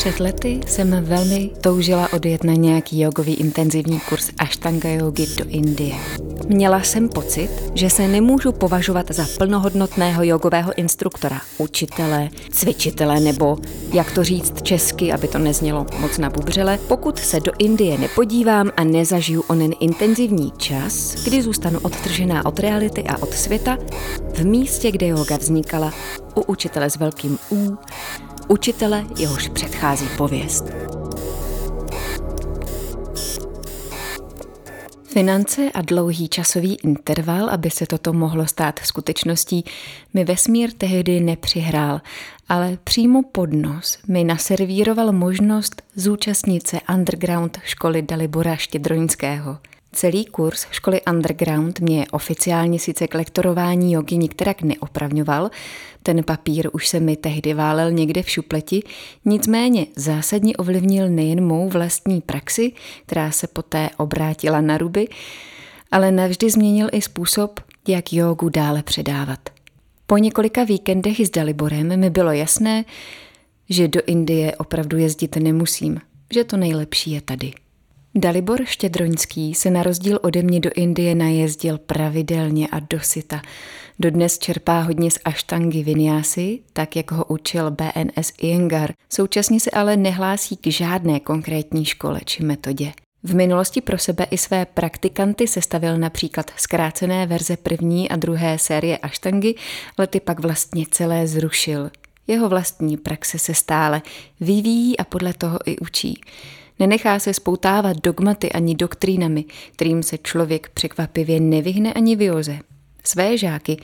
Před lety jsem velmi toužila odjet na nějaký jogový intenzivní kurz Ashtanga yogi do Indie. Měla jsem pocit, že se nemůžu považovat za plnohodnotného jogového instruktora, učitele, cvičitele nebo, jak to říct česky, aby to neznělo moc na bubřele, pokud se do Indie nepodívám a nezažiju onen intenzivní čas, kdy zůstanu odtržená od reality a od světa, v místě, kde yoga vznikala, u učitele s velkým U, učitele, jehož předchází pověst. Finance a dlouhý časový interval, aby se toto mohlo stát skutečností, mi vesmír tehdy nepřihrál, ale přímo pod nos mi naservíroval možnost zúčastnit se underground školy Dalibora Štědroňského – Celý kurz školy Underground mě oficiálně sice k lektorování jogy nikterak neopravňoval, ten papír už se mi tehdy válel někde v šupleti, nicméně zásadně ovlivnil nejen mou vlastní praxi, která se poté obrátila na ruby, ale navždy změnil i způsob, jak jogu dále předávat. Po několika víkendech s Daliborem mi bylo jasné, že do Indie opravdu jezdit nemusím, že to nejlepší je tady. Dalibor Štědroňský se na rozdíl ode mě do Indie najezdil pravidelně a dosyta. Dodnes čerpá hodně z aštangy vinyásy, tak jak ho učil BNS Iyengar. Současně se ale nehlásí k žádné konkrétní škole či metodě. V minulosti pro sebe i své praktikanty sestavil například zkrácené verze první a druhé série aštangy, ale ty pak vlastně celé zrušil. Jeho vlastní praxe se stále vyvíjí a podle toho i učí. Nenechá se spoutávat dogmaty ani doktrínami, kterým se člověk překvapivě nevyhne ani vyoze. Své žáky,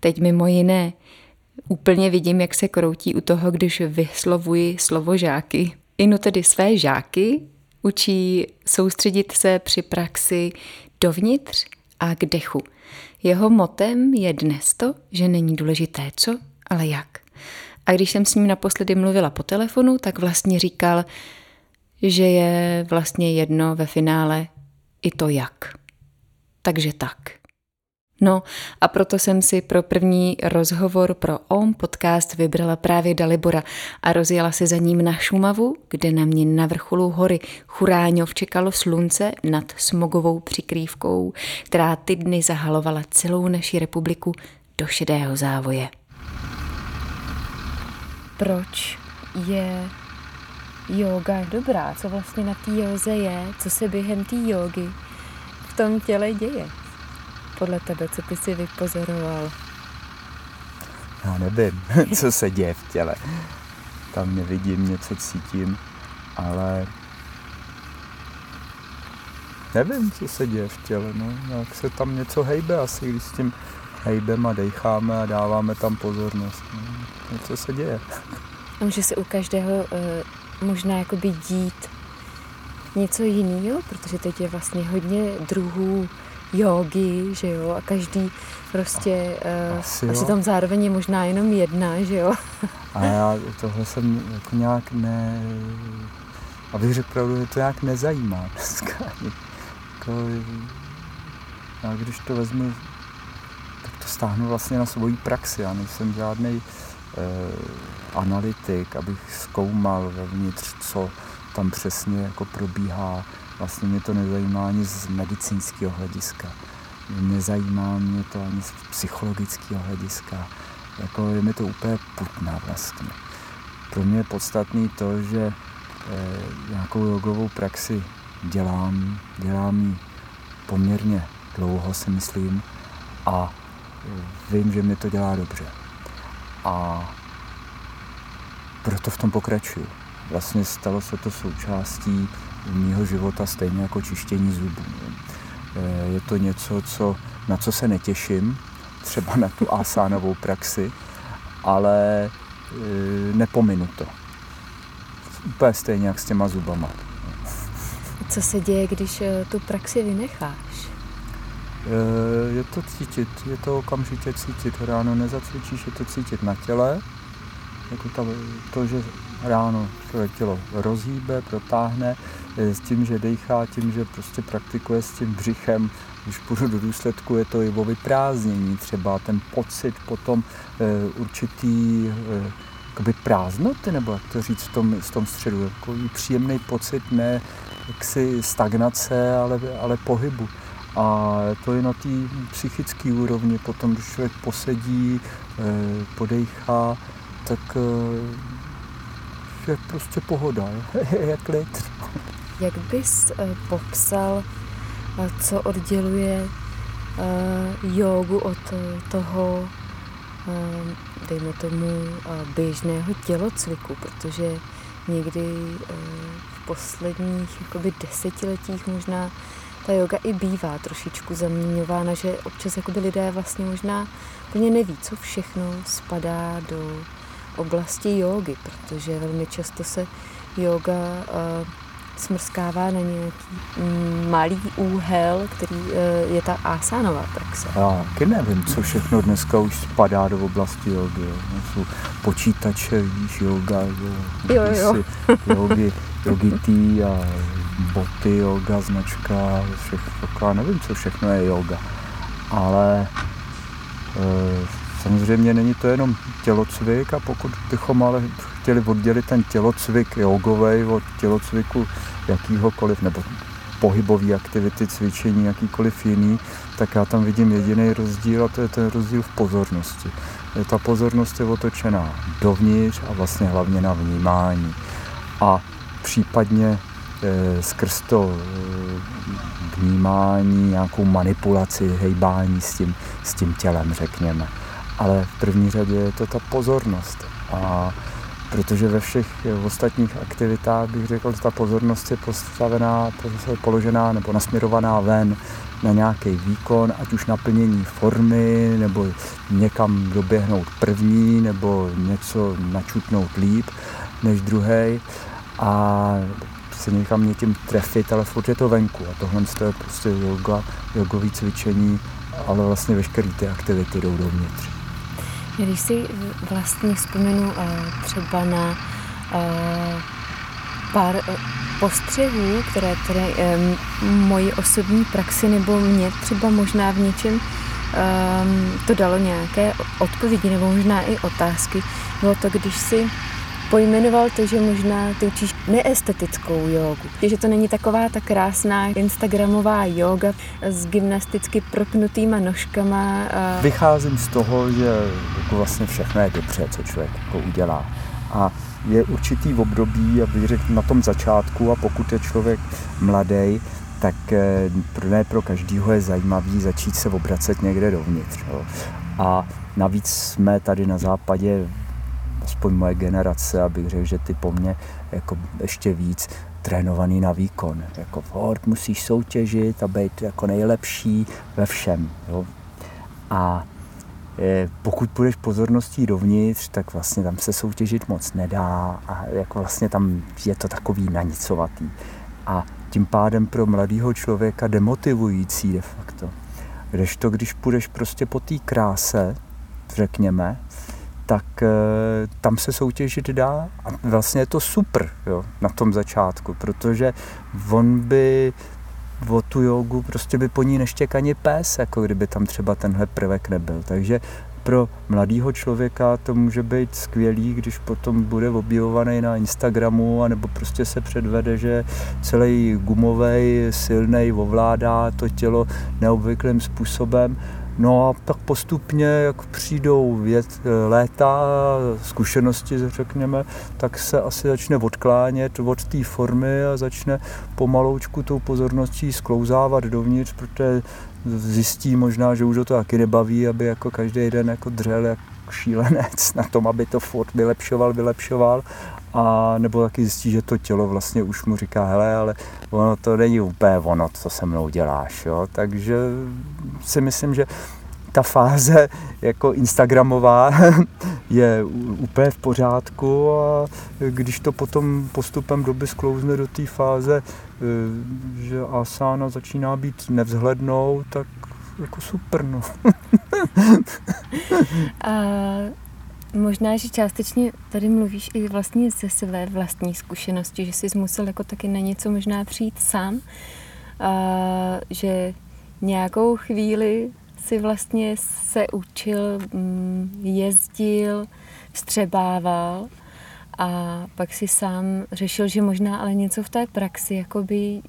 teď mimo jiné, úplně vidím, jak se kroutí u toho, když vyslovuji slovo žáky. Inu tedy své žáky učí soustředit se při praxi dovnitř a k dechu. Jeho motem je dnes to, že není důležité co, ale jak. A když jsem s ním naposledy mluvila po telefonu, tak vlastně říkal, že je vlastně jedno ve finále i to jak. Takže tak. No a proto jsem si pro první rozhovor pro OM podcast vybrala právě Dalibora a rozjela se za ním na Šumavu, kde na mě na vrcholu hory Churáňov čekalo slunce nad smogovou přikrývkou, která ty dny zahalovala celou naši republiku do šedého závoje. Proč je yoga dobrá, co vlastně na té józe je, co se během té jógy v tom těle děje. Podle tebe, co ty si vypozoroval? Já nevím, co se děje v těle. Tam nevidím, něco cítím, ale nevím, co se děje v těle. No. Jak se tam něco hejbe asi, když s tím hejbem a dejcháme a dáváme tam pozornost. No. Něco se děje. Může se u každého uh, možná jakoby dít něco jiného, protože teď je vlastně hodně druhů jogy, že jo, a každý prostě, uh, asi, asi tam zároveň je možná jenom jedna, že jo. A já tohle jsem jako nějak ne, abych řekl pravdu, že to nějak nezajímá dneska. Jako, já když to vezmu, tak to stáhnu vlastně na svoji praxi, já nejsem žádný Eh, analytik, abych zkoumal vevnitř, co tam přesně jako probíhá. Vlastně mě to nezajímá ani z medicínského hlediska. Nezajímá mě to ani z psychologického hlediska. Jako je mi to úplně putná vlastně. Pro mě je podstatný to, že e, nějakou jogovou praxi dělám, dělám ji poměrně dlouho si myslím a vím, že mi to dělá dobře a proto v tom pokračuju. Vlastně stalo se to součástí mého života stejně jako čištění zubů. Eh, je to něco, co, na co se netěším, třeba na tu asánovou praxi, ale eh, nepominu to. Úplně stejně jak s těma zubama. Co se děje, když eh, tu praxi vynecháš? Je to cítit, je to okamžitě cítit. Ráno nezacvičíš, je to cítit na těle, jako ta, to, že ráno člověk tělo rozhýbe, protáhne, s tím, že dechá, tím, že prostě praktikuje s tím břichem, když půjdu do důsledku, je to i o vyprázdnění třeba, ten pocit potom e, určitý e, prázdnoty, nebo jak to říct v tom, v tom středu, jako příjemný pocit ne jaksi stagnace, ale, ale pohybu. A to je na té psychické úrovni, potom, když člověk posedí, eh, podejchá, tak eh, je prostě pohoda, je klid. Jak bys eh, popsal, co odděluje jogu od toho, dejme tomu, běžného tělocviku, protože někdy v posledních jakoby desetiletích možná ta yoga i bývá trošičku zaměňována, že občas jakoby lidé vlastně možná úplně neví, co všechno spadá do oblasti jogy, protože velmi často se yoga uh, smrskává na nějaký mm, malý úhel, který uh, je ta asánová praxe. Já taky nevím, co všechno dneska už spadá do oblasti jogy. Jsou počítače, víš, yoga, jo, jo, jo. jogi, yogi tý a boty, yoga, značka, všechno, nevím, co všechno je yoga. Ale e, samozřejmě není to jenom tělocvik a pokud bychom ale chtěli oddělit ten tělocvik jogový od tělocviku jakýhokoliv, nebo pohybové aktivity, cvičení, jakýkoliv jiný, tak já tam vidím jediný rozdíl a to je ten rozdíl v pozornosti. Ta pozornost je otočená dovnitř a vlastně hlavně na vnímání. A případně Eh, skrz to eh, vnímání, nějakou manipulaci, hejbání s tím, s tím tělem, řekněme. Ale v první řadě je to ta pozornost. A protože ve všech ostatních aktivitách bych řekl, že ta pozornost je postavená, položená nebo nasměrovaná ven na nějaký výkon, ať už naplnění formy, nebo někam doběhnout první, nebo něco načutnout líp než druhý. A se někam tím trefit, ale furt je to venku a tohle je prostě yoga, jogový cvičení, ale vlastně veškeré ty aktivity jdou dovnitř. Když si vlastně vzpomenu eh, třeba na eh, pár eh, postřehů, které které moji osobní praxi nebo mě třeba možná v něčem to dalo nějaké odpovědi nebo možná i otázky, bylo to, když si pojmenoval to, že možná ty učíš neestetickou jogu. Že to není taková ta krásná instagramová yoga s gymnasticky propnutýma nožkama. A... Vycházím z toho, že jako vlastně všechno je dobře, co člověk jako udělá. A je určitý období, abych řekl, na tom začátku a pokud je člověk mladý, tak eh, ne pro každého je zajímavý začít se obracet někde dovnitř. Jo. A navíc jsme tady na západě aspoň moje generace, abych řekl, že ty po mně jako ještě víc trénovaný na výkon. Jako fort musíš soutěžit a být jako nejlepší ve všem. Jo. A e, pokud půjdeš pozorností dovnitř, tak vlastně tam se soutěžit moc nedá a jako vlastně tam je to takový nanicovatý. A tím pádem pro mladého člověka demotivující de facto. Kdežto, když půjdeš prostě po té kráse, řekněme, tak e, tam se soutěžit dá a vlastně je to super jo, na tom začátku, protože on by o tu jogu prostě by po ní neštěk ani pes, jako kdyby tam třeba tenhle prvek nebyl. Takže pro mladého člověka to může být skvělý, když potom bude objevovaný na Instagramu, anebo prostě se předvede, že celý gumový, silný ovládá to tělo neobvyklým způsobem No a pak postupně, jak přijdou vět, léta, zkušenosti, řekněme, tak se asi začne odklánět od té formy a začne pomaloučku tou pozorností sklouzávat dovnitř, protože zjistí možná, že už ho to taky nebaví, aby jako každý den jako dřel jak šílenec na tom, aby to furt vylepšoval, vylepšoval a nebo taky zjistí, že to tělo vlastně už mu říká, hele, ale ono to není úplně ono, co se mnou děláš, jo? takže si myslím, že ta fáze jako Instagramová je úplně v pořádku a když to potom postupem doby sklouzne do té fáze, eh, že asana začíná být nevzhlednou, tak jako super, no. a možná, že částečně tady mluvíš i vlastně ze své vlastní zkušenosti, že jsi musel jako taky na něco možná přijít sám, a že nějakou chvíli si vlastně se učil, mm, jezdil, střebával a pak si sám řešil, že možná ale něco v té praxi jakoby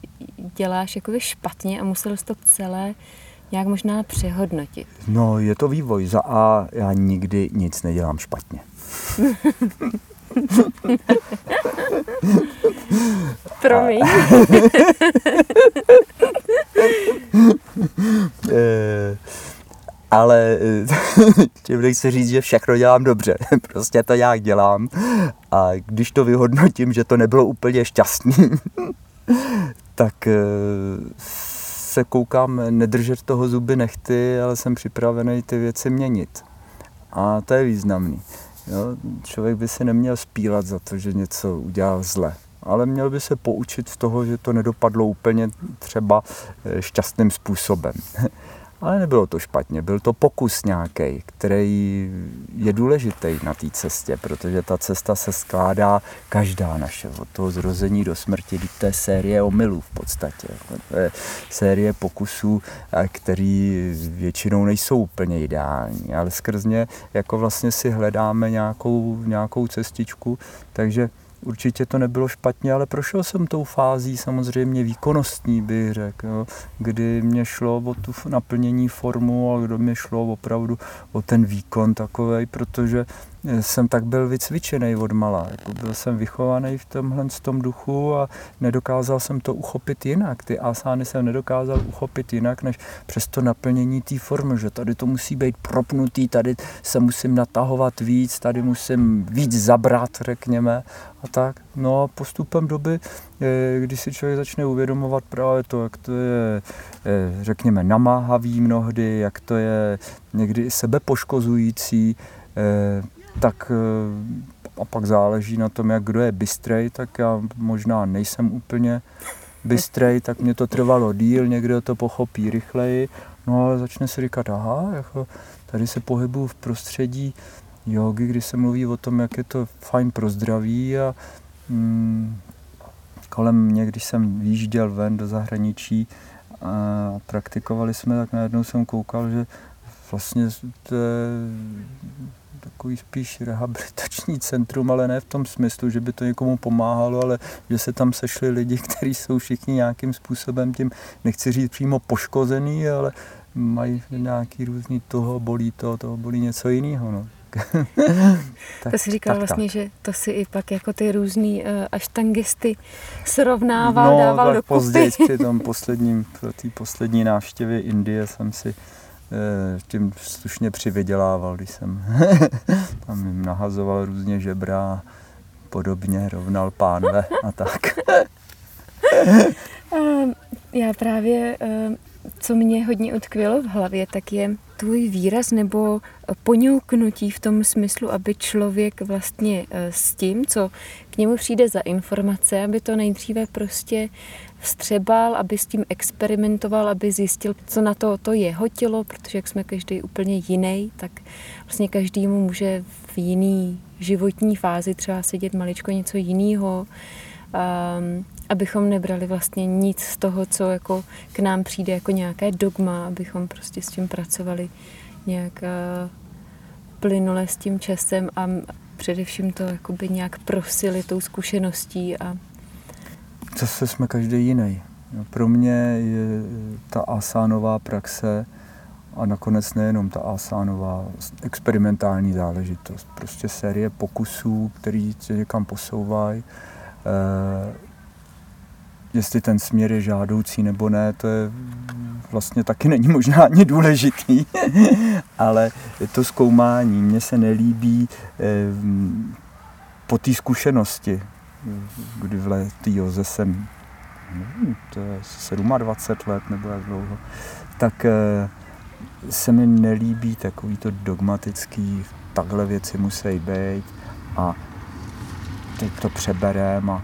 děláš jakoby špatně a musel jsi to celé nějak možná přehodnotit. No, je to vývoj. Za A já nikdy nic nedělám špatně. Promiň. Eh, ale tím nechci říct, že všechno dělám dobře. Prostě to nějak dělám. A když to vyhodnotím, že to nebylo úplně šťastný, tak eh, se koukám nedržet toho zuby nechty, ale jsem připravený ty věci měnit. A to je významný. Jo? Člověk by si neměl spílat za to, že něco udělal zle ale měl by se poučit z toho, že to nedopadlo úplně třeba eh, šťastným způsobem. Ale nebylo to špatně, byl to pokus nějaký, který je důležitý na té cestě, protože ta cesta se skládá každá naše, od toho zrození do smrti, to je série omylů v podstatě. To je série pokusů, který většinou nejsou úplně ideální, ale skrz ně jako vlastně si hledáme nějakou, nějakou cestičku, takže určitě to nebylo špatně, ale prošel jsem tou fází samozřejmě výkonnostní, bych řekl, jo, kdy mě šlo o tu naplnění formu a kdo mě šlo opravdu o ten výkon takový, protože jsem tak byl vycvičený od mala. Jako byl jsem vychovaný v tomhle tom duchu a nedokázal jsem to uchopit jinak. Ty asány jsem nedokázal uchopit jinak, než přes to naplnění té formy, že tady to musí být propnutý, tady se musím natahovat víc, tady musím víc zabrat, řekněme, a tak. No a postupem doby, eh, když si člověk začne uvědomovat právě to, jak to je, eh, řekněme, namáhavý mnohdy, jak to je někdy sebepoškozující, eh, tak a pak záleží na tom, jak kdo je bystrej, tak já možná nejsem úplně bystrej, tak mě to trvalo díl, někdo to pochopí rychleji, no ale začne si říkat, aha, jako tady se pohybuju v prostředí jogy, kdy se mluví o tom, jak je to fajn pro zdraví a mm, kolem mě, když jsem výjížděl ven do zahraničí a praktikovali jsme, tak najednou jsem koukal, že vlastně to je takový spíš rehabilitační centrum, ale ne v tom smyslu, že by to někomu pomáhalo, ale že se tam sešli lidi, kteří jsou všichni nějakým způsobem tím, nechci říct přímo poškozený, ale mají nějaký různý toho bolí to, toho bolí něco jiného. No. tak, to si říkal tak, vlastně, tak. že to si i pak jako ty různý uh, aštangisty srovnával, no, dával do později při tom posledním, té poslední návštěvě Indie jsem si Eh, tím slušně přivydělával, když jsem tam jim nahazoval různě žebra a podobně, rovnal pánve a tak. Ehm, já právě, ehm, co mě hodně utkvělo v hlavě, tak je tvůj výraz nebo poňouknutí v tom smyslu, aby člověk vlastně eh, s tím, co k němu přijde za informace, aby to nejdříve prostě vstřebal, aby s tím experimentoval, aby zjistil, co na to, to jeho tělo, protože jak jsme každý úplně jiný, tak vlastně každému může v jiný životní fázi třeba sedět maličko něco jiného, um, abychom nebrali vlastně nic z toho, co jako k nám přijde jako nějaké dogma, abychom prostě s tím pracovali nějak uh, plynule s tím časem a především to jakoby nějak prosili tou zkušeností a Zase jsme každý jiný. Pro mě je ta asánová praxe a nakonec nejenom ta asánová experimentální záležitost. Prostě série pokusů, který se někam posouvají. E, jestli ten směr je žádoucí nebo ne, to je vlastně taky není možná ani důležitý, ale to zkoumání mně se nelíbí e, po té zkušenosti kdy v letý Joze jsem, nevím, to je 27 let nebo jak dlouho, tak eh, se mi nelíbí takový to dogmatický, takhle věci musí být a teď to přeberem a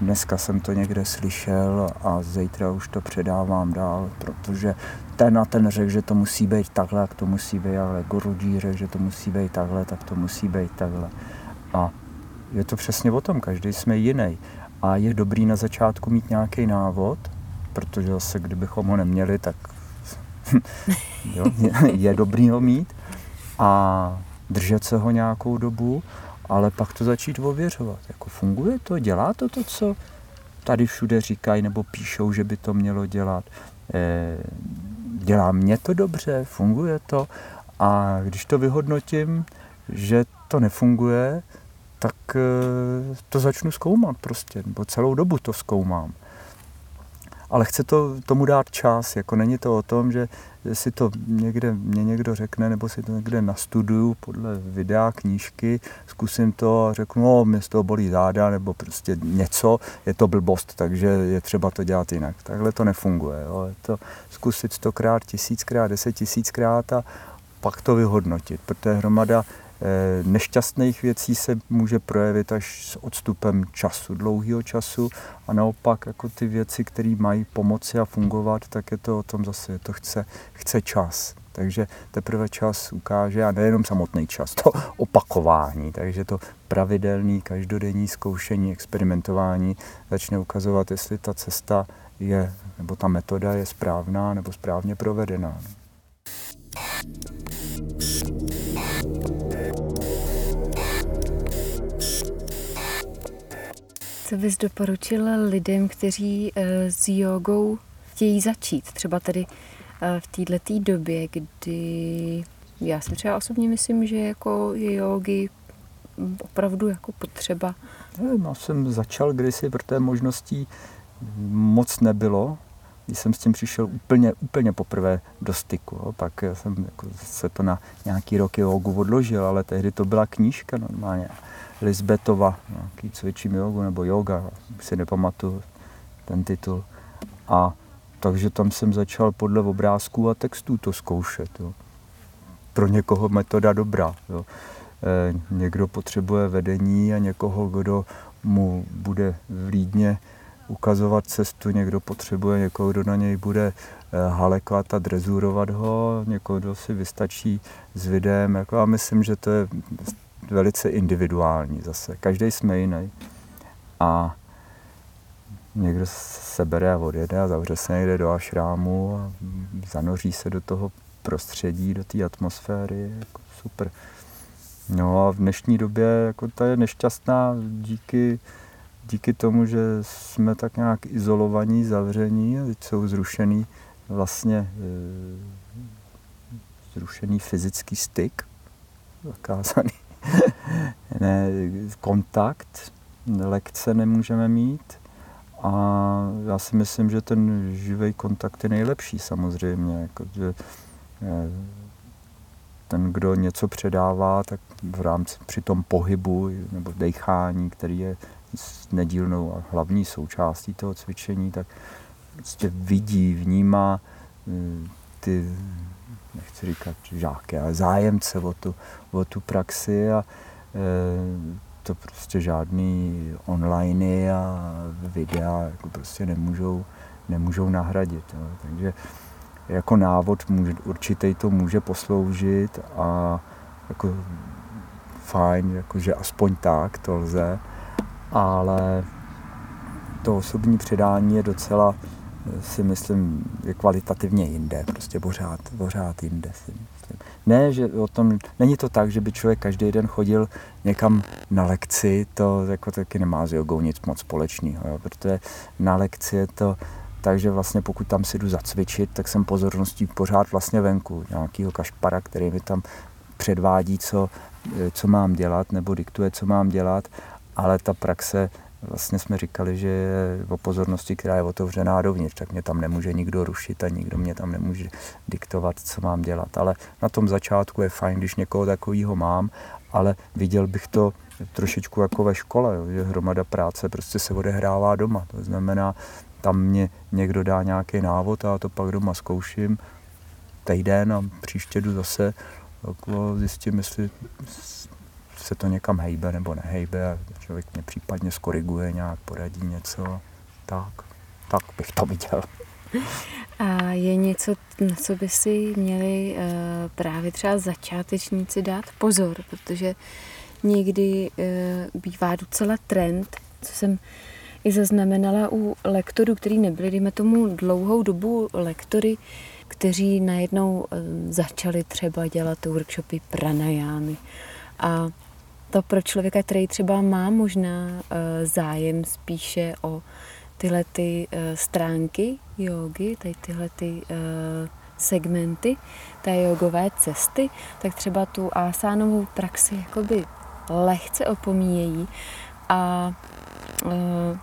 dneska jsem to někde slyšel a zítra už to předávám dál, protože ten a ten řekl, že to musí být takhle, jak to musí být, ale Gurudí řekl, že to musí být takhle, tak to musí být takhle. A je to přesně o tom, každý jsme jiný. A je dobrý na začátku mít nějaký návod, protože zase kdybychom ho neměli, tak jo, je dobrý ho mít a držet se ho nějakou dobu, ale pak to začít ověřovat. Jako funguje to, dělá to to, co tady všude říkají nebo píšou, že by to mělo dělat. E, dělá mě to dobře, funguje to a když to vyhodnotím, že to nefunguje, tak e, to začnu zkoumat prostě, nebo celou dobu to zkoumám ale chce to tomu dát čas, jako není to o tom, že si to někde, mě někdo řekne, nebo si to někde nastuduju podle videa, knížky, zkusím to a řeknu, no, mě z toho bolí záda, nebo prostě něco, je to blbost, takže je třeba to dělat jinak. Takhle to nefunguje. Jo. Je to zkusit stokrát, tisíckrát, deset tisíckrát a pak to vyhodnotit, protože hromada Eh, nešťastných věcí se může projevit až s odstupem času, dlouhého času a naopak jako ty věci, které mají pomoci a fungovat, tak je to o tom zase, to chce, chce čas. Takže teprve čas ukáže, a nejenom samotný čas, to opakování, takže to pravidelný každodenní zkoušení, experimentování začne ukazovat, jestli ta cesta je, nebo ta metoda je správná nebo správně provedená. Co bys doporučil lidem, kteří eh, s jogou chtějí začít? Třeba tady eh, v této době, kdy já si třeba osobně myslím, že jako je jogy opravdu jako potřeba. Já jsem začal kdysi, protože možností moc nebylo. Když jsem s tím přišel úplně, úplně poprvé do styku. Jo. Pak jsem jako se to na nějaký roky jogu odložil, ale tehdy to byla knížka normálně. Lisbetova, nějaký cvičím jogu nebo yoga, si nepamatuju ten titul. A takže tam jsem začal podle obrázků a textů to zkoušet. Jo. Pro někoho metoda dobrá. Jo. E, někdo potřebuje vedení a někoho, kdo mu bude vlídně ukazovat cestu, někdo potřebuje někoho, kdo na něj bude e, halekat a drezurovat ho, někoho, kdo si vystačí s videem. Jako, a myslím, že to je velice individuální zase. Každý jsme jiný. A někdo se bere a odjede a zavře se někde do ašrámu a zanoří se do toho prostředí, do té atmosféry. Jako super. No a v dnešní době jako ta je nešťastná díky, díky tomu, že jsme tak nějak izolovaní, zavření a teď jsou zrušený vlastně e, zrušený fyzický styk, zakázaný ne, kontakt, lekce nemůžeme mít a já si myslím, že ten živý kontakt je nejlepší samozřejmě. Jako, že, eh, ten, kdo něco předává, tak v rámci při tom pohybu nebo dechání, který je nedílnou a hlavní součástí toho cvičení, tak prostě vidí, vnímá eh, ty nechci říkat žáky, ale zájemce o tu, o tu praxi a e, to prostě žádný online a videa jako prostě nemůžou, nemůžou nahradit. Jo. Takže jako návod může, určitý to může posloužit a jako fajn, jakože aspoň tak to lze, ale to osobní předání je docela si myslím, je kvalitativně jinde, prostě pořád, pořád jinde si myslím. Ne, že o tom, není to tak, že by člověk každý den chodil někam na lekci, to jako taky nemá s jogou nic moc společného, jo, protože na lekci je to takže vlastně pokud tam si jdu zacvičit, tak jsem pozorností pořád vlastně venku, nějakýho kašpara, který mi tam předvádí, co, co mám dělat, nebo diktuje, co mám dělat, ale ta praxe vlastně jsme říkali, že je o pozornosti, která je otevřená dovnitř, tak mě tam nemůže nikdo rušit a nikdo mě tam nemůže diktovat, co mám dělat. Ale na tom začátku je fajn, když někoho takového mám, ale viděl bych to trošičku jako ve škole, jo, že hromada práce prostě se odehrává doma. To znamená, tam mě někdo dá nějaký návod a to pak doma zkouším týden a příště jdu zase jako zjistím, jestli se to někam hejbe nebo nehejbe člověk mě případně skoriguje, nějak poradí něco, tak, tak bych to viděl. A je něco, na co by si měli uh, právě třeba začátečníci dát pozor, protože někdy uh, bývá docela trend, co jsem i zaznamenala u lektorů, který nebyli, dejme tomu, dlouhou dobu lektory, kteří najednou eh, začali třeba dělat workshopy pranajámy. A to pro člověka, který třeba má možná eh, zájem spíše o tyhle ty stránky jogy, tady tyhle ty segmenty té jogové cesty, tak třeba tu asánovou praxi jakoby lehce opomíjejí a, eh,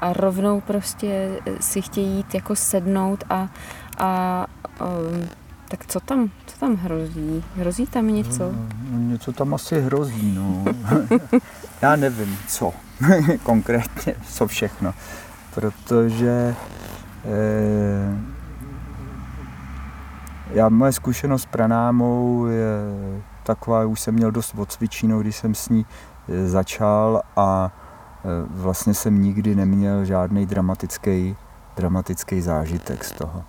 a rovnou prostě si chtějí jít jako sednout a, a eh, tak co tam, co tam hrozí? Hrozí tam něco? No, no něco tam asi hrozí, no. Já nevím, co konkrétně, co všechno. Protože eh, já, moje zkušenost s pranámou je taková, už jsem měl dost odcvičíno, když jsem s ní e, začal a e, vlastně jsem nikdy neměl žádný dramatický, dramatický zážitek z toho.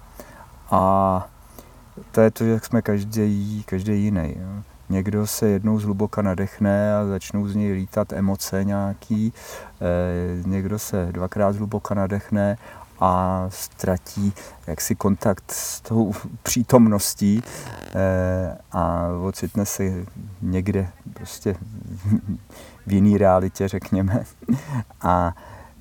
A to je to, jak jsme každý, každý jiný. Jo. Někdo se jednou zhluboka nadechne a začnou z něj lítat emoce nějaký, e, někdo se dvakrát zhluboka nadechne a ztratí jaksi kontakt s tou přítomností eh, a ocitne se někde prostě v jiný realitě, řekněme. A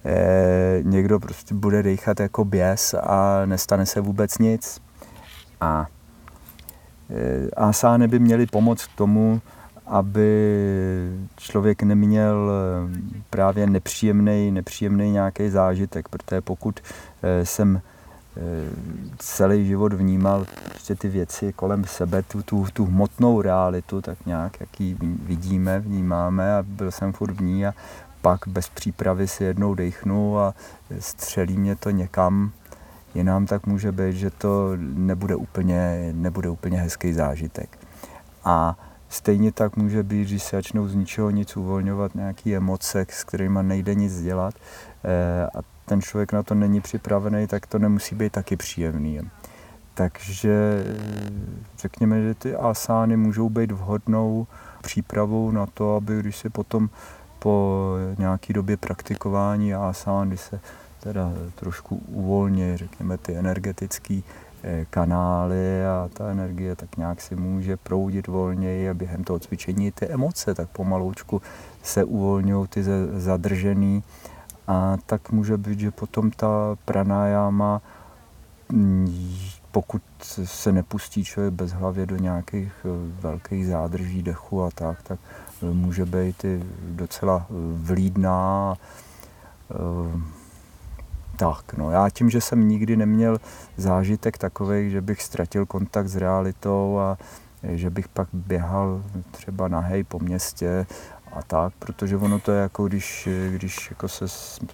eh, někdo prostě bude dechat jako běs a nestane se vůbec nic. A asány by měly pomoct k tomu, aby člověk neměl právě nepříjemný, nepříjemný nějaký zážitek, protože pokud Eh, jsem eh, celý život vnímal prostě ty věci kolem sebe, tu, tu, tu hmotnou realitu, tak nějak, jak ji vidíme, vnímáme a byl jsem furt v ní a pak bez přípravy si jednou dechnu a střelí mě to někam jinam, tak může být, že to nebude úplně, nebude úplně hezký zážitek. A stejně tak může být, když se začnou z ničeho nic uvolňovat nějaké emoce, s kterými nejde nic dělat eh, a ten člověk na to není připravený, tak to nemusí být taky příjemný. Takže řekněme, že ty asány můžou být vhodnou přípravou na to, aby když se potom po nějaké době praktikování asán, kdy se teda trošku uvolní, řekněme, ty energetické eh, kanály a ta energie tak nějak si může proudit volněji a během toho cvičení ty emoce tak pomaloučku se uvolňují ty zadržený a tak může být, že potom ta pranayama, mm, pokud se nepustí člověk bez hlavě do nějakých eh, velkých zádrží dechu a tak, tak eh, může být i docela vlídná. Tak, no já tím, že jsem nikdy neměl zážitek takový, že bych ztratil kontakt s realitou a že bych pak běhal třeba nahej po městě a tak, protože ono to je jako když, když jako se,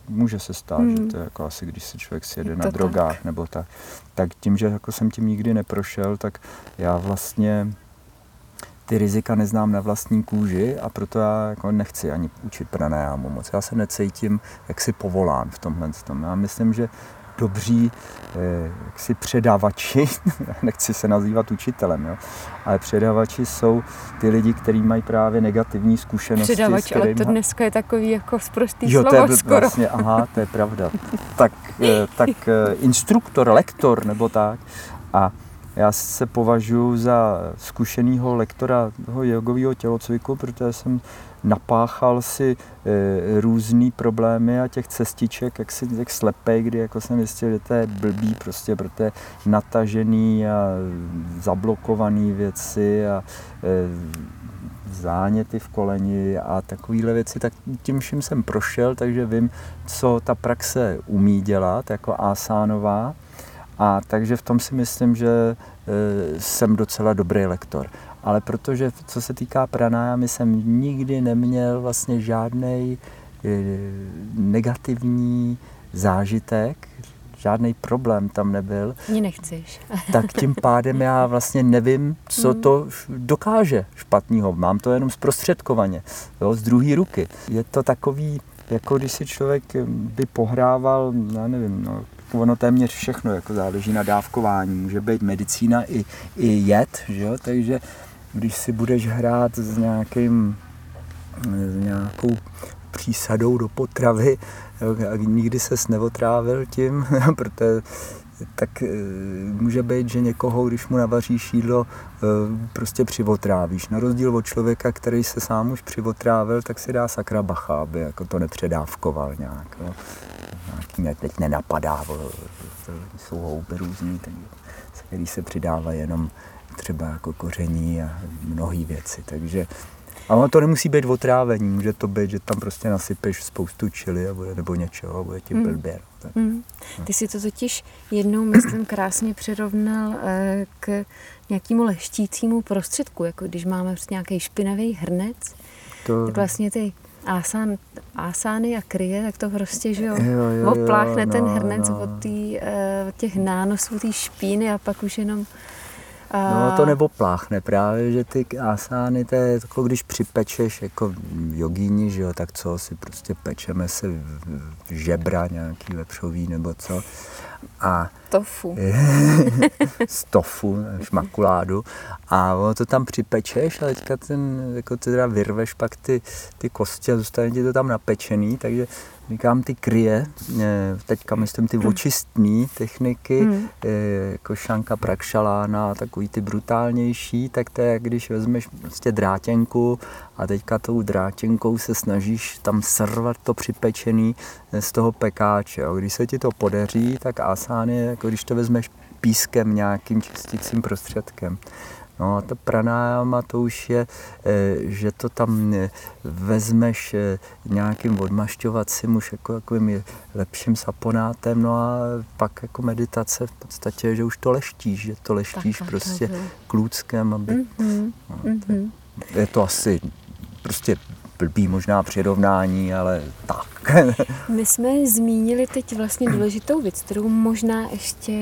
může se stát, hmm. že to je jako asi když se člověk sjede na drogách tak. nebo tak, tak tím, že jako jsem tím nikdy neprošel, tak já vlastně ty rizika neznám na vlastní kůži a proto já jako nechci ani učit pranájamu moc. Já se necítím jaksi povolán v tomhle. Tom. Já myslím, že dobří eh, jaksi předávači, nechci se nazývat učitelem, jo, ale předávači jsou ty lidi, kteří mají právě negativní zkušenosti. Kterýma... ale to dneska je takový jako zprostý jo, slovo to je skoro. Vlastně, aha, to je pravda. tak, eh, tak eh, instruktor, lektor nebo tak. A já se považuji za zkušeného lektora toho jogového tělocviku, protože jsem napáchal si e, různý problémy a těch cestiček, jak si jak slepej, kdy jako jsem zjistil, že to je blbý prostě, protože natažený a zablokovaný věci a e, záněty v koleni a takovéhle věci, tak tím vším jsem prošel, takže vím, co ta praxe umí dělat jako asánová a takže v tom si myslím, že e, jsem docela dobrý lektor ale protože co se týká pranájamy, jsem nikdy neměl vlastně žádný eh, negativní zážitek, žádný problém tam nebyl. Ani nechceš. tak tím pádem já vlastně nevím, co hmm. to dokáže špatného. Mám to jenom zprostředkovaně, jo, z druhé ruky. Je to takový, jako když si člověk by pohrával, já nevím, no, ono téměř všechno jako záleží na dávkování. Může být medicína i, i jed, že jo? takže když si budeš hrát s nějakým, s nějakou přísadou do potravy a nikdy ses neotrávil tím, protože tak e, může být, že někoho, když mu navaříš jídlo, e, prostě přivotrávíš. Na rozdíl od člověka, který se sám už přivotrávil, tak si dá sakra bacha, aby jako to nepředávkoval nějak. Jo. Nějaký mě teď nenapadá, jsou houby různý, který se přidává jenom třeba jako koření a mnohé věci. Takže a ono to nemusí být otrávení, může to být, že tam prostě nasypeš spoustu čili a bude, nebo něčeho a bude ti mm. Blbě. Mm. Ty si to totiž jednou, myslím, krásně přirovnal eh, k nějakému leštícímu prostředku, jako když máme prostě nějaký špinavý hrnec, to... tak vlastně ty ásán, ásány a kryje, tak to prostě, že jo, jo, jo opláchne no, ten hrnec no. od, tý, uh, od těch nánosů, té špíny a pak už jenom No to nebo pláchne právě, že ty asány, to je jako když připečeš jako jogíni, že jo, tak co si prostě pečeme se v žebra nějaký vepřový nebo co. A tofu. z tofu, šmakuládu. A ono to tam připečeš a teďka ten, jako ty teda vyrveš pak ty, ty kosti a zůstane ti to tam napečený, takže říkám ty kryje, eh, teďka myslím ty očistní techniky, hmm. Eh, jako šanka prakšalána, takový ty brutálnější, tak to je, když vezmeš prostě drátěnku a teďka tou drátěnkou se snažíš tam srvat to připečený eh, z toho pekáče. A když se ti to podaří, tak asán je, jako když to vezmeš pískem, nějakým čistícím prostředkem. No a to pranájama to už je, eh, že to tam eh, vezmeš eh, nějakým odmašťovacím už jako takovým lepším saponátem, no a pak jako meditace v podstatě, že už to leštíš, že to leštíš tak, prostě tak, klůckem, aby... Mm-hmm. No, mm-hmm. Je to asi prostě blbý možná přirovnání, ale tak. My jsme zmínili teď vlastně důležitou věc, kterou možná ještě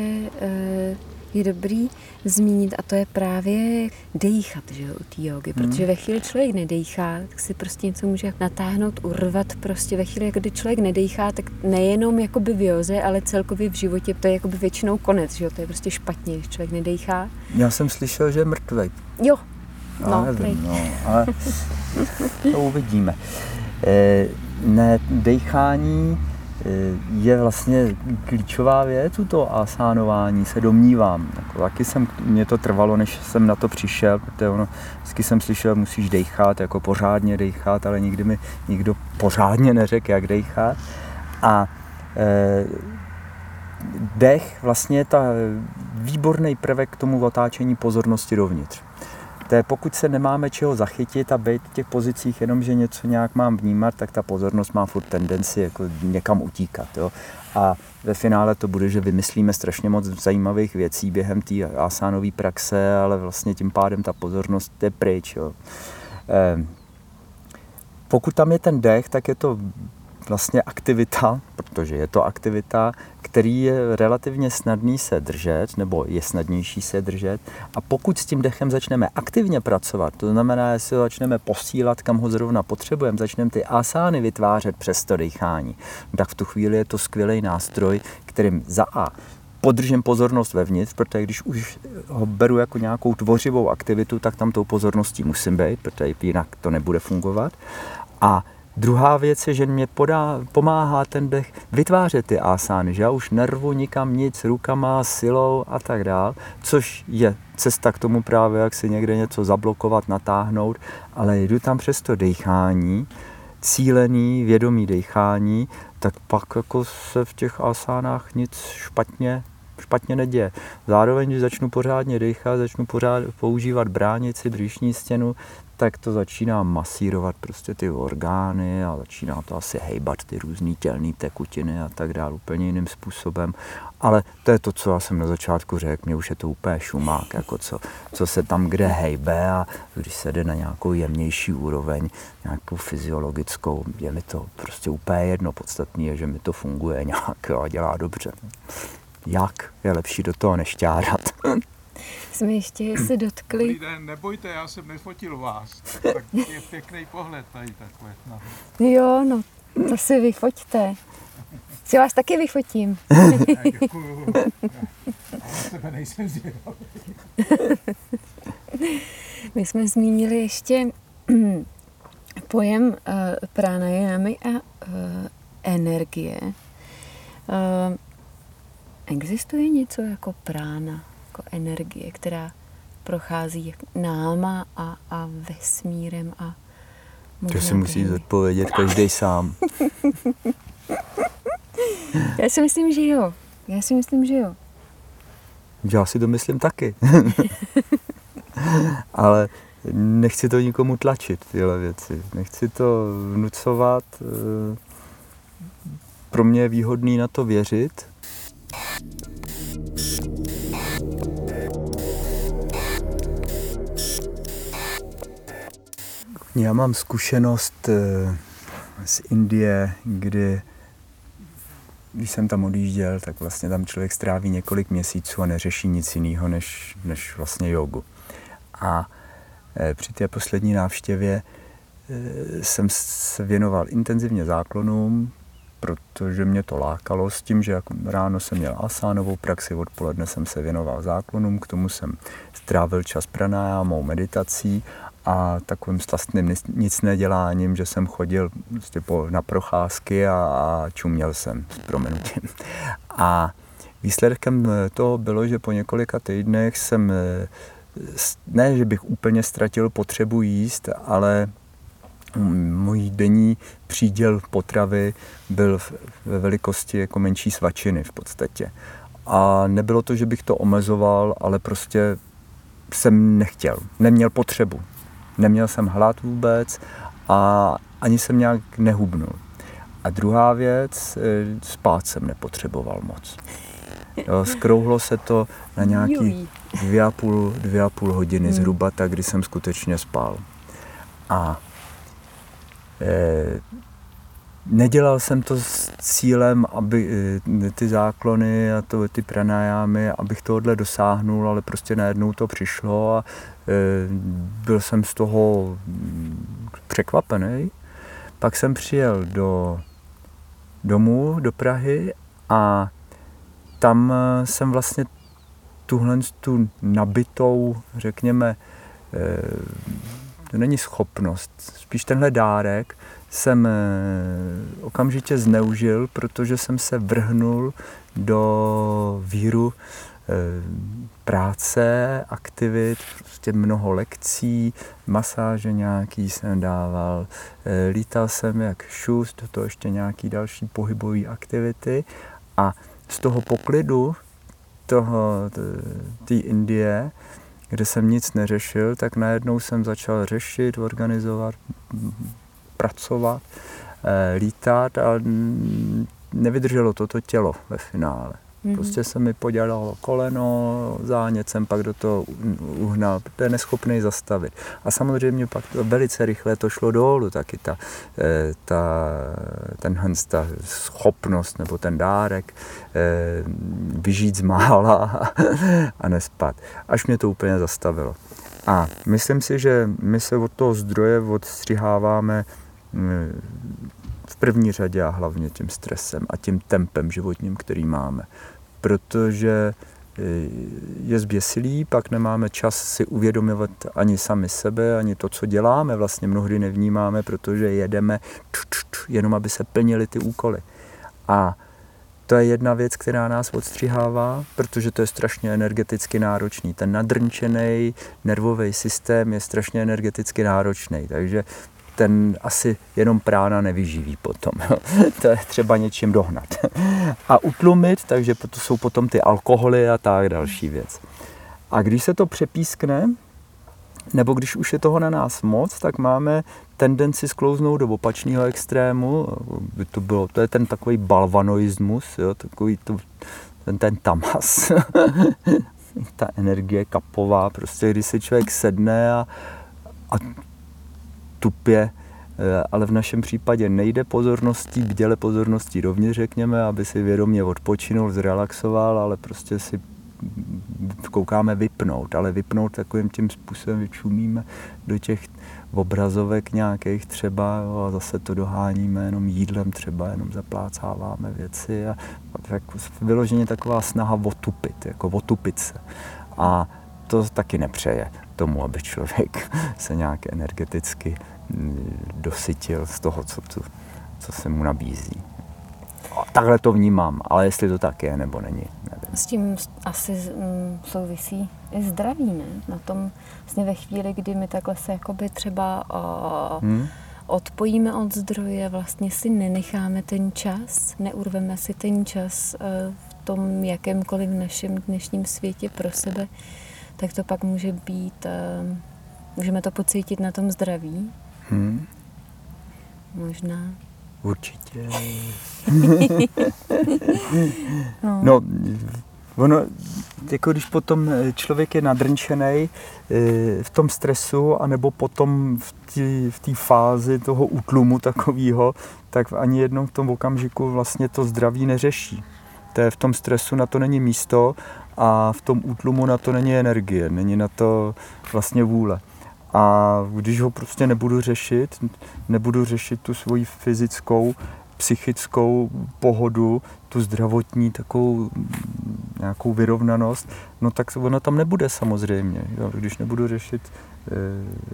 e, je dobrý zmínit a to je právě dejchat že jo, u té jogy, hmm. protože ve chvíli člověk nedejchá, tak si prostě něco může natáhnout, urvat prostě ve chvíli, kdy člověk nedejchá, tak nejenom jakoby v joze, ale celkově v životě to je jakoby většinou konec, že jo, to je prostě špatně, když člověk nedejchá. Já jsem slyšel, že je mrtvej. Jo, no, nevím, no, ale to uvidíme. E, ne, dejchání je vlastně klíčová věc u toho asánování, se domnívám. Jako, taky jsem, mě to trvalo, než jsem na to přišel, protože ono, vždycky jsem slyšel, musíš dejchat, jako pořádně dejchat, ale nikdy mi nikdo pořádně neřekl, jak dejchat. A e, dech vlastně je ta výborný prvek k tomu otáčení pozornosti dovnitř to je, pokud se nemáme čeho zachytit a být v těch pozicích jenom, že něco nějak mám vnímat, tak ta pozornost má furt tendenci jako někam utíkat. Jo? A ve finále to bude, že vymyslíme strašně moc zajímavých věcí během té asánové praxe, ale vlastně tím pádem ta pozornost je pryč. Jo? Eh, pokud tam je ten dech, tak je to vlastně aktivita, protože je to aktivita, který je relativně snadný se držet, nebo je snadnější se držet. A pokud s tím dechem začneme aktivně pracovat, to znamená, jestli ho začneme posílat, kam ho zrovna potřebujeme, začneme ty asány vytvářet přes to dechání, tak v tu chvíli je to skvělý nástroj, kterým za A podržím pozornost vevnitř, protože když už ho beru jako nějakou tvořivou aktivitu, tak tam tou pozorností musím být, protože jinak to nebude fungovat. A Druhá věc je, že mě podá, pomáhá ten dech vytvářet ty asány, že já už nervu nikam nic rukama, silou a tak dál, což je cesta k tomu právě, jak si někde něco zablokovat, natáhnout, ale jdu tam přes to dechání, cílený, vědomý dechání, tak pak jako se v těch asánách nic špatně špatně neděje. Zároveň, když začnu pořádně dechat, začnu pořád používat bránici, břišní stěnu, tak to začíná masírovat prostě ty orgány a začíná to asi hejbat ty různé tělné tekutiny a tak dále úplně jiným způsobem. Ale to je to, co já jsem na začátku řekl, mě už je to úplně šumák, jako co, co se tam kde hejbe a když se jde na nějakou jemnější úroveň, nějakou fyziologickou, je mi to prostě úplně jedno, podstatný je, že mi to funguje nějak a dělá dobře. Jak je lepší do toho nešťárat? jsme ještě se dotkli. Dobrý den, nebojte, já jsem nefotil vás. Tak je pěkný pohled tady takhle. No. Jo, no, to si vyfoťte. Si vás taky vyfotím. Děkuju. Ale tebe nejsem zvědavý. My jsme zmínili ještě pojem uh, pranayamy a uh, energie. Uh, Existuje něco jako prána, jako energie, která prochází náma a, a vesmírem a to si musí zodpovědět každý sám. Já si myslím, že jo. Já si myslím, že jo. Já si to myslím taky. Ale nechci to nikomu tlačit, tyhle věci. Nechci to vnucovat. Eh, pro mě je výhodný na to věřit. Já mám zkušenost eh, z Indie, kdy když jsem tam odjížděl, tak vlastně tam člověk stráví několik měsíců a neřeší nic jiného než, než vlastně jogu. A eh, při té poslední návštěvě eh, jsem se věnoval intenzivně záklonům, protože mě to lákalo s tím, že ráno jsem měl asánovou praxi, odpoledne jsem se věnoval záklonům, k tomu jsem strávil čas pranájámou, meditací a takovým slastným nic neděláním, že jsem chodil prostě po, na procházky a, a čuměl jsem s proměnutím. A výsledkem toho bylo, že po několika týdnech jsem ne, že bych úplně ztratil potřebu jíst, ale můj denní příděl potravy byl ve velikosti jako menší svačiny v podstatě. A nebylo to, že bych to omezoval, ale prostě jsem nechtěl, neměl potřebu. Neměl jsem hlad vůbec a ani jsem nějak nehubnul. A druhá věc, eh, spát jsem nepotřeboval moc. Jo, skrouhlo se to na nějaký dvě a půl, dvě a půl hodiny hmm. zhruba, tak kdy jsem skutečně spal. A e, nedělal jsem to s cílem, aby e, ty záklony a to, ty pranajámy, abych tohle dosáhnul, ale prostě najednou to přišlo a e, byl jsem z toho překvapený. Pak jsem přijel do domů, do Prahy a tam jsem vlastně tuhle tu nabitou, řekněme, to není schopnost, spíš tenhle dárek jsem eh, okamžitě zneužil, protože jsem se vrhnul do víru eh, práce, aktivit, prostě mnoho lekcí, masáže nějaký jsem dával, eh, lítal jsem jak šus, do toho ještě nějaký další pohybové aktivity a z toho poklidu toho, té Indie kde jsem nic neřešil, tak najednou jsem začal řešit, organizovat, pracovat, eh, lítat a nevydrželo toto tělo ve finále. Mm-hmm. Prostě se mi podělalo koleno, zánět jsem pak do toho uhnal, to je neschopný zastavit. A samozřejmě pak to velice rychle to šlo dolů, taky ta, eh, ta, tenhle, ta schopnost nebo ten dárek eh, vyžít z mála a nespat. Až mě to úplně zastavilo. A myslím si, že my se od toho zdroje odstřiháváme v první řadě a hlavně tím stresem a tím tempem životním, který máme protože eh, je zběsilý, pak nemáme čas si uvědomovat ani sami sebe, ani to, co děláme, vlastně mnohdy nevnímáme, protože jedeme jenom, aby se plnily ty úkoly. A to je jedna věc, která nás odstřihává, protože to je strašně energeticky náročný. Ten nadrnčený nervový systém je strašně energeticky náročný, takže ten asi jenom prána nevyživí potom. to je třeba něčím dohnat. a utlumit, takže to jsou potom ty alkoholy a tak další věc. A když se to přepískne, nebo když už je toho na nás moc, tak máme tendenci sklouznout do opačného extrému. By to, bylo, to je ten takový balvanoismus, jo, takový to, ten, ten tamas. Ta energie kapová, prostě když si člověk sedne a, a tupě, eh, ale v našem případě nejde pozorností, bděle pozorností rovněž řekněme, aby si vědomě odpočinul, zrelaxoval, ale prostě si koukáme vypnout, ale vypnout takovým tím způsobem vyčumíme do těch obrazovek nějakých třeba jo, a zase to doháníme jenom jídlem třeba, jenom zaplácáváme věci a, a tak vyloženě taková snaha otupit, jako otupit se. A to taky nepřeje tomu, aby člověk se nějak energeticky mm, dosytil z toho, co, tu, co se mu nabízí. Takhle to vnímám, ale jestli to tak je nebo není, nevím. S tím asi mm, souvisí i zdraví, ne? Na tom vlastně ve chvíli, kdy my takhle se jakoby třeba uh, hmm? odpojíme od zdroje, vlastně si nenecháme ten čas, neurveme si ten čas uh, v tom jakémkoliv našem dnešním světě pro sebe, tak to pak může být, uh, můžeme to pocítit na tom zdraví. Hmm. Možná. Určitě. no. no, ono, jako když potom člověk je nadrnčený eh, v tom stresu, anebo potom v té fázi toho útlumu takového, tak ani jednou v tom okamžiku vlastně to zdraví neřeší. To je v tom stresu na to není místo a v tom útlumu na to není energie, není na to vlastně vůle. A když ho prostě nebudu řešit, nebudu řešit tu svoji fyzickou, psychickou pohodu, tu zdravotní takovou nějakou vyrovnanost, no tak ona tam nebude samozřejmě. Jo? Když nebudu řešit, eh,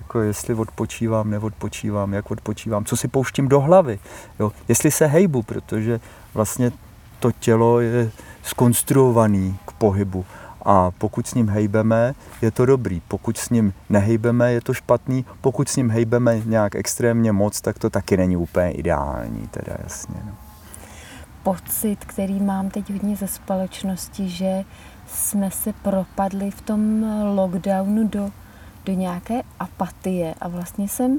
jako jestli odpočívám, neodpočívám, jak odpočívám, co si pouštím do hlavy, jo? jestli se hejbu, protože vlastně to tělo je skonstruovaný k pohybu a pokud s ním hejbeme, je to dobrý. Pokud s ním nehejbeme, je to špatný. Pokud s ním hejbeme nějak extrémně moc, tak to taky není úplně ideální, teda jasně. No. Pocit, který mám teď hodně ze společnosti, že jsme se propadli v tom lockdownu do, do nějaké apatie a vlastně jsem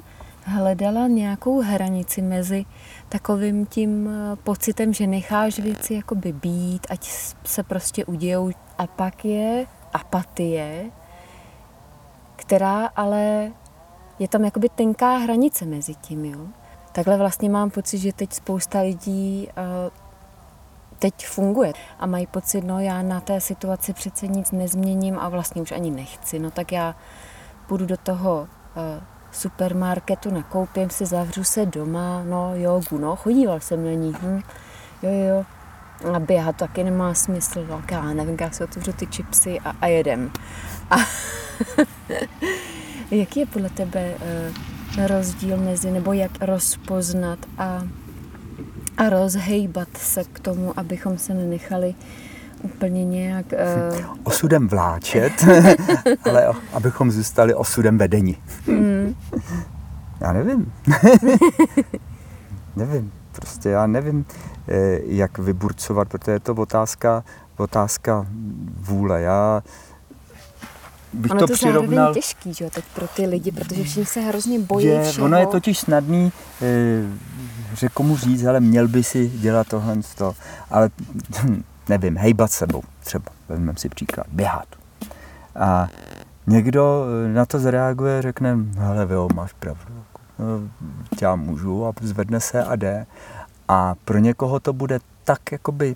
hledala nějakou hranici mezi takovým tím pocitem, že necháš věci jakoby být, ať se prostě udějou a pak je apatie, která ale je tam jakoby tenká hranice mezi tím, jo. Takhle vlastně mám pocit, že teď spousta lidí uh, teď funguje a mají pocit, no já na té situaci přece nic nezměním a vlastně už ani nechci, no tak já půjdu do toho uh, supermarketu, nakoupím si, zavřu se doma, no jogu, no chodíval jsem na ní, hm, jo jo, a běhat taky nemá smysl, no, já nevím, jak si otevřu ty čipsy a, a jedem. A jaký je podle tebe uh, rozdíl mezi, nebo jak rozpoznat a, a rozhejbat se k tomu, abychom se nenechali úplně nějak... Uh... Osudem vláčet, ale abychom zůstali osudem vedení. Mm. Já nevím. nevím. Prostě já nevím, eh, jak vyburcovat, protože je to otázka, otázka vůle. Já bych ono to, to přirovnal... těžký, že teď pro ty lidi, protože všichni se hrozně bojí je, všeho. Ono je totiž snadný, eh, že komu říct, ale měl by si dělat tohle, to, ale nevím, hejbat sebou třeba, vezmeme si příklad, běhat. A někdo na to zareaguje, řekne, hele, vy máš pravdu, já můžu a zvedne se a jde. A pro někoho to bude tak jakoby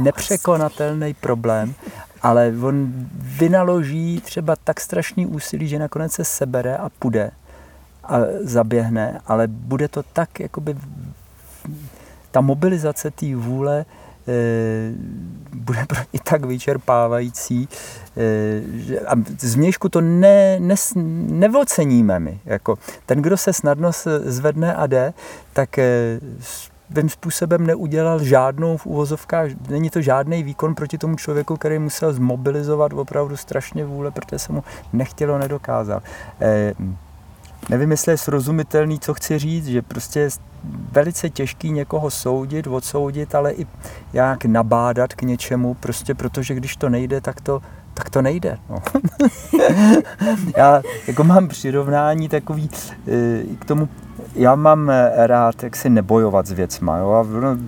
nepřekonatelný problém, ale on vynaloží třeba tak strašný úsilí, že nakonec se sebere a půjde a zaběhne, ale bude to tak jakoby ta mobilizace té vůle Eh, bude pro ně tak vyčerpávající, eh, že, a zvnějšku to ne, ne, nevoceníme my. Jako, ten, kdo se snadno zvedne a jde, tak eh, svým způsobem neudělal žádnou v úvozovkách, není to žádný výkon proti tomu člověku, který musel zmobilizovat opravdu strašně vůle, protože se mu nechtělo, nedokázal. Eh, nevím, jestli je srozumitelný, co chci říct, že prostě je velice těžký někoho soudit, odsoudit, ale i jak nabádat k něčemu, prostě protože když to nejde, tak to, tak to nejde. No. Já jako mám přirovnání takový e, k tomu, já mám rád, jak si nebojovat s věcma, jo, a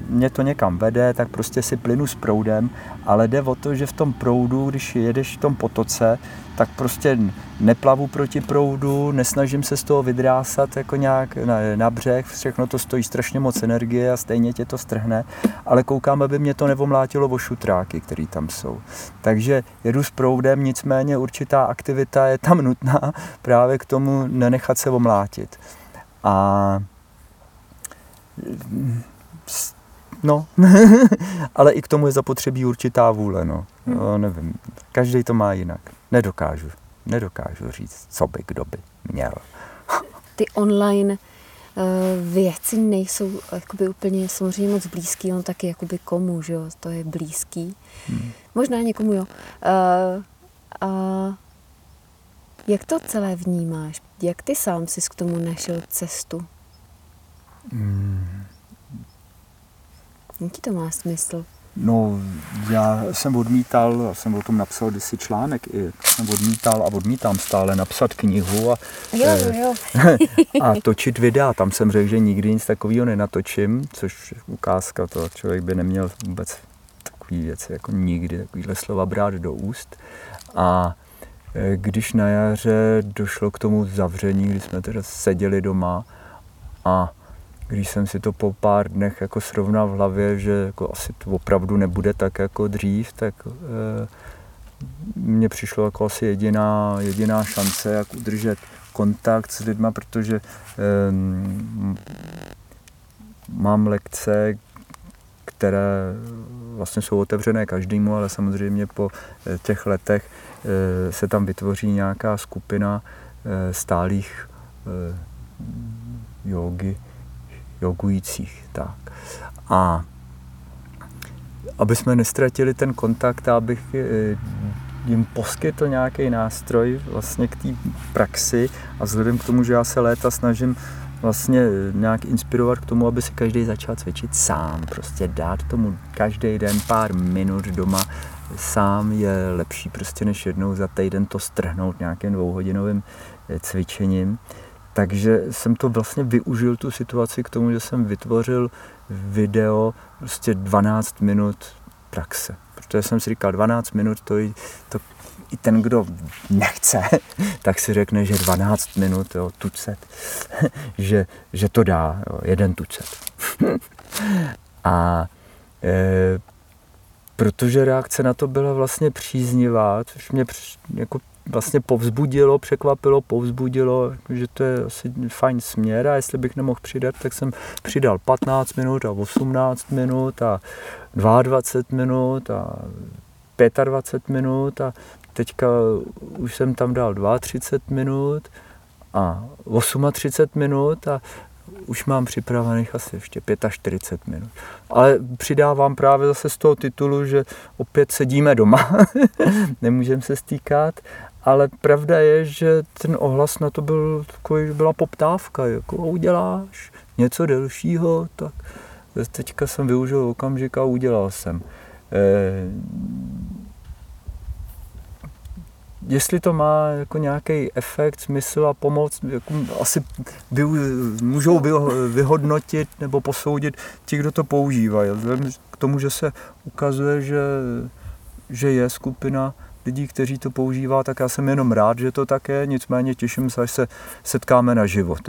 mě to někam vede, tak prostě si plynu s proudem, ale jde o to, že v tom proudu, když jedeš v tom potoce, tak prostě neplavu proti proudu, nesnažím se z toho vydrásat jako nějak na, na břeh, všechno to stojí strašně moc energie a stejně tě to strhne, ale koukám, aby mě to nevomlátilo o šutráky, které tam jsou. Takže jedu s proudem, nicméně určitá aktivita je tam nutná právě k tomu nenechat se omlátit. A No, ale i k tomu je zapotřebí určitá vůle, no. Hmm. no nevím, každý to má jinak. Nedokážu, nedokážu říct, co by kdo by měl. Ty online věci nejsou jakoby úplně samozřejmě moc blízký, on taky jakoby komu, že jo, to je blízký. Hmm. Možná někomu jo. Uh, a jak to celé vnímáš? Jak ty sám jsi k tomu našel cestu? Hmm. Jaký to má smysl? No, já jsem odmítal, já jsem o tom napsal kdysi článek, i jsem odmítal a odmítám stále napsat knihu a, jo, eh, jo. a točit videa. Tam jsem řekl, že nikdy nic takového nenatočím, což ukázka to, člověk by neměl vůbec takový věci, jako nikdy takovýhle slova brát do úst. A když na jaře došlo k tomu zavření, kdy jsme teda seděli doma a když jsem si to po pár dnech jako srovnal v hlavě, že jako asi to opravdu nebude tak jako dřív, tak e, mně přišlo jako asi jediná, jediná šance, jak udržet kontakt s lidma, protože e, mám lekce, které vlastně jsou otevřené každému, ale samozřejmě po eh, těch letech se tam vytvoří nějaká skupina stálých jogy, jogujících. Tak. A aby jsme nestratili ten kontakt, abych eh, jim poskytl nějaký nástroj vlastně k té praxi a vzhledem k tomu, že já se léta snažím vlastně nějak inspirovat k tomu, aby si každý začal cvičit sám. Prostě dát tomu každý den pár minut doma sám je lepší prostě než jednou za týden to strhnout nějakým dvouhodinovým eh, cvičením. Takže jsem to vlastně využil tu situaci k tomu, že jsem vytvořil video prostě 12 minut praxe. Protože jsem si říkal, 12 minut to, to i ten, kdo nechce, tak si řekne, že 12 minut, jo, tucet, že, že to dá, jo, jeden tucet. A e, protože reakce na to byla vlastně příznivá, což mě jako vlastně povzbudilo, překvapilo, povzbudilo, že to je asi fajn směr a jestli bych nemohl přidat, tak jsem přidal 15 minut a 18 minut a 22 minut a 25 minut a teďka už jsem tam dal 32 minut a 38 minut a už mám připravených asi ještě 45 minut. Ale přidávám právě zase z toho titulu, že opět sedíme doma, nemůžeme se stýkat ale pravda je, že ten ohlas na to byl takový, byla poptávka, jako uděláš něco delšího, tak teďka jsem využil okamžik a udělal jsem. E, jestli to má jako nějaký efekt, smysl a pomoc, jako asi vy, můžou vy, vyhodnotit nebo posoudit ti, kdo to používají. Vzhledem k tomu, že se ukazuje, že, že je skupina lidí, kteří to používá, tak já jsem jenom rád, že to tak je, nicméně těším se, až se setkáme na život.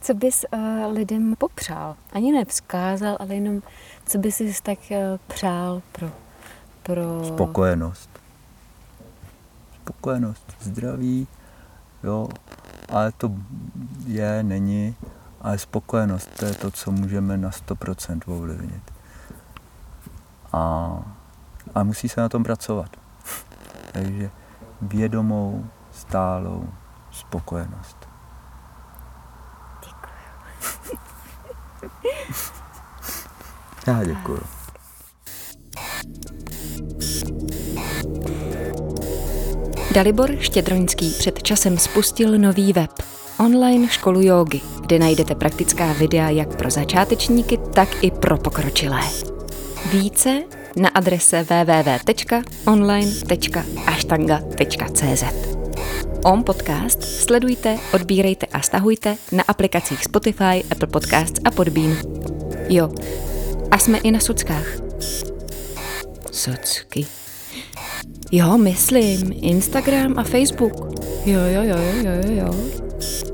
co bys uh, lidem popřál? Ani nevzkázal, ale jenom co bys si tak uh, přál pro, pro... Spokojenost. Spokojenost, zdraví, jo, ale to je, není, ale spokojenost, to je to, co můžeme na 100% ovlivnit. A a musí se na tom pracovat. Takže vědomou, stálou spokojenost. Děkuji. Já děkuji. Dalibor Štědroňský před časem spustil nový web online školu jógy, kde najdete praktická videa jak pro začátečníky, tak i pro pokročilé. Více na adrese www.online.ashtanga.cz. OM podcast sledujte, odbírejte a stahujte na aplikacích Spotify, Apple Podcasts a Podbean. Jo, a jsme i na sockách. Socky. Jo, myslím, Instagram a Facebook. Jo, jo, jo, jo, jo, jo.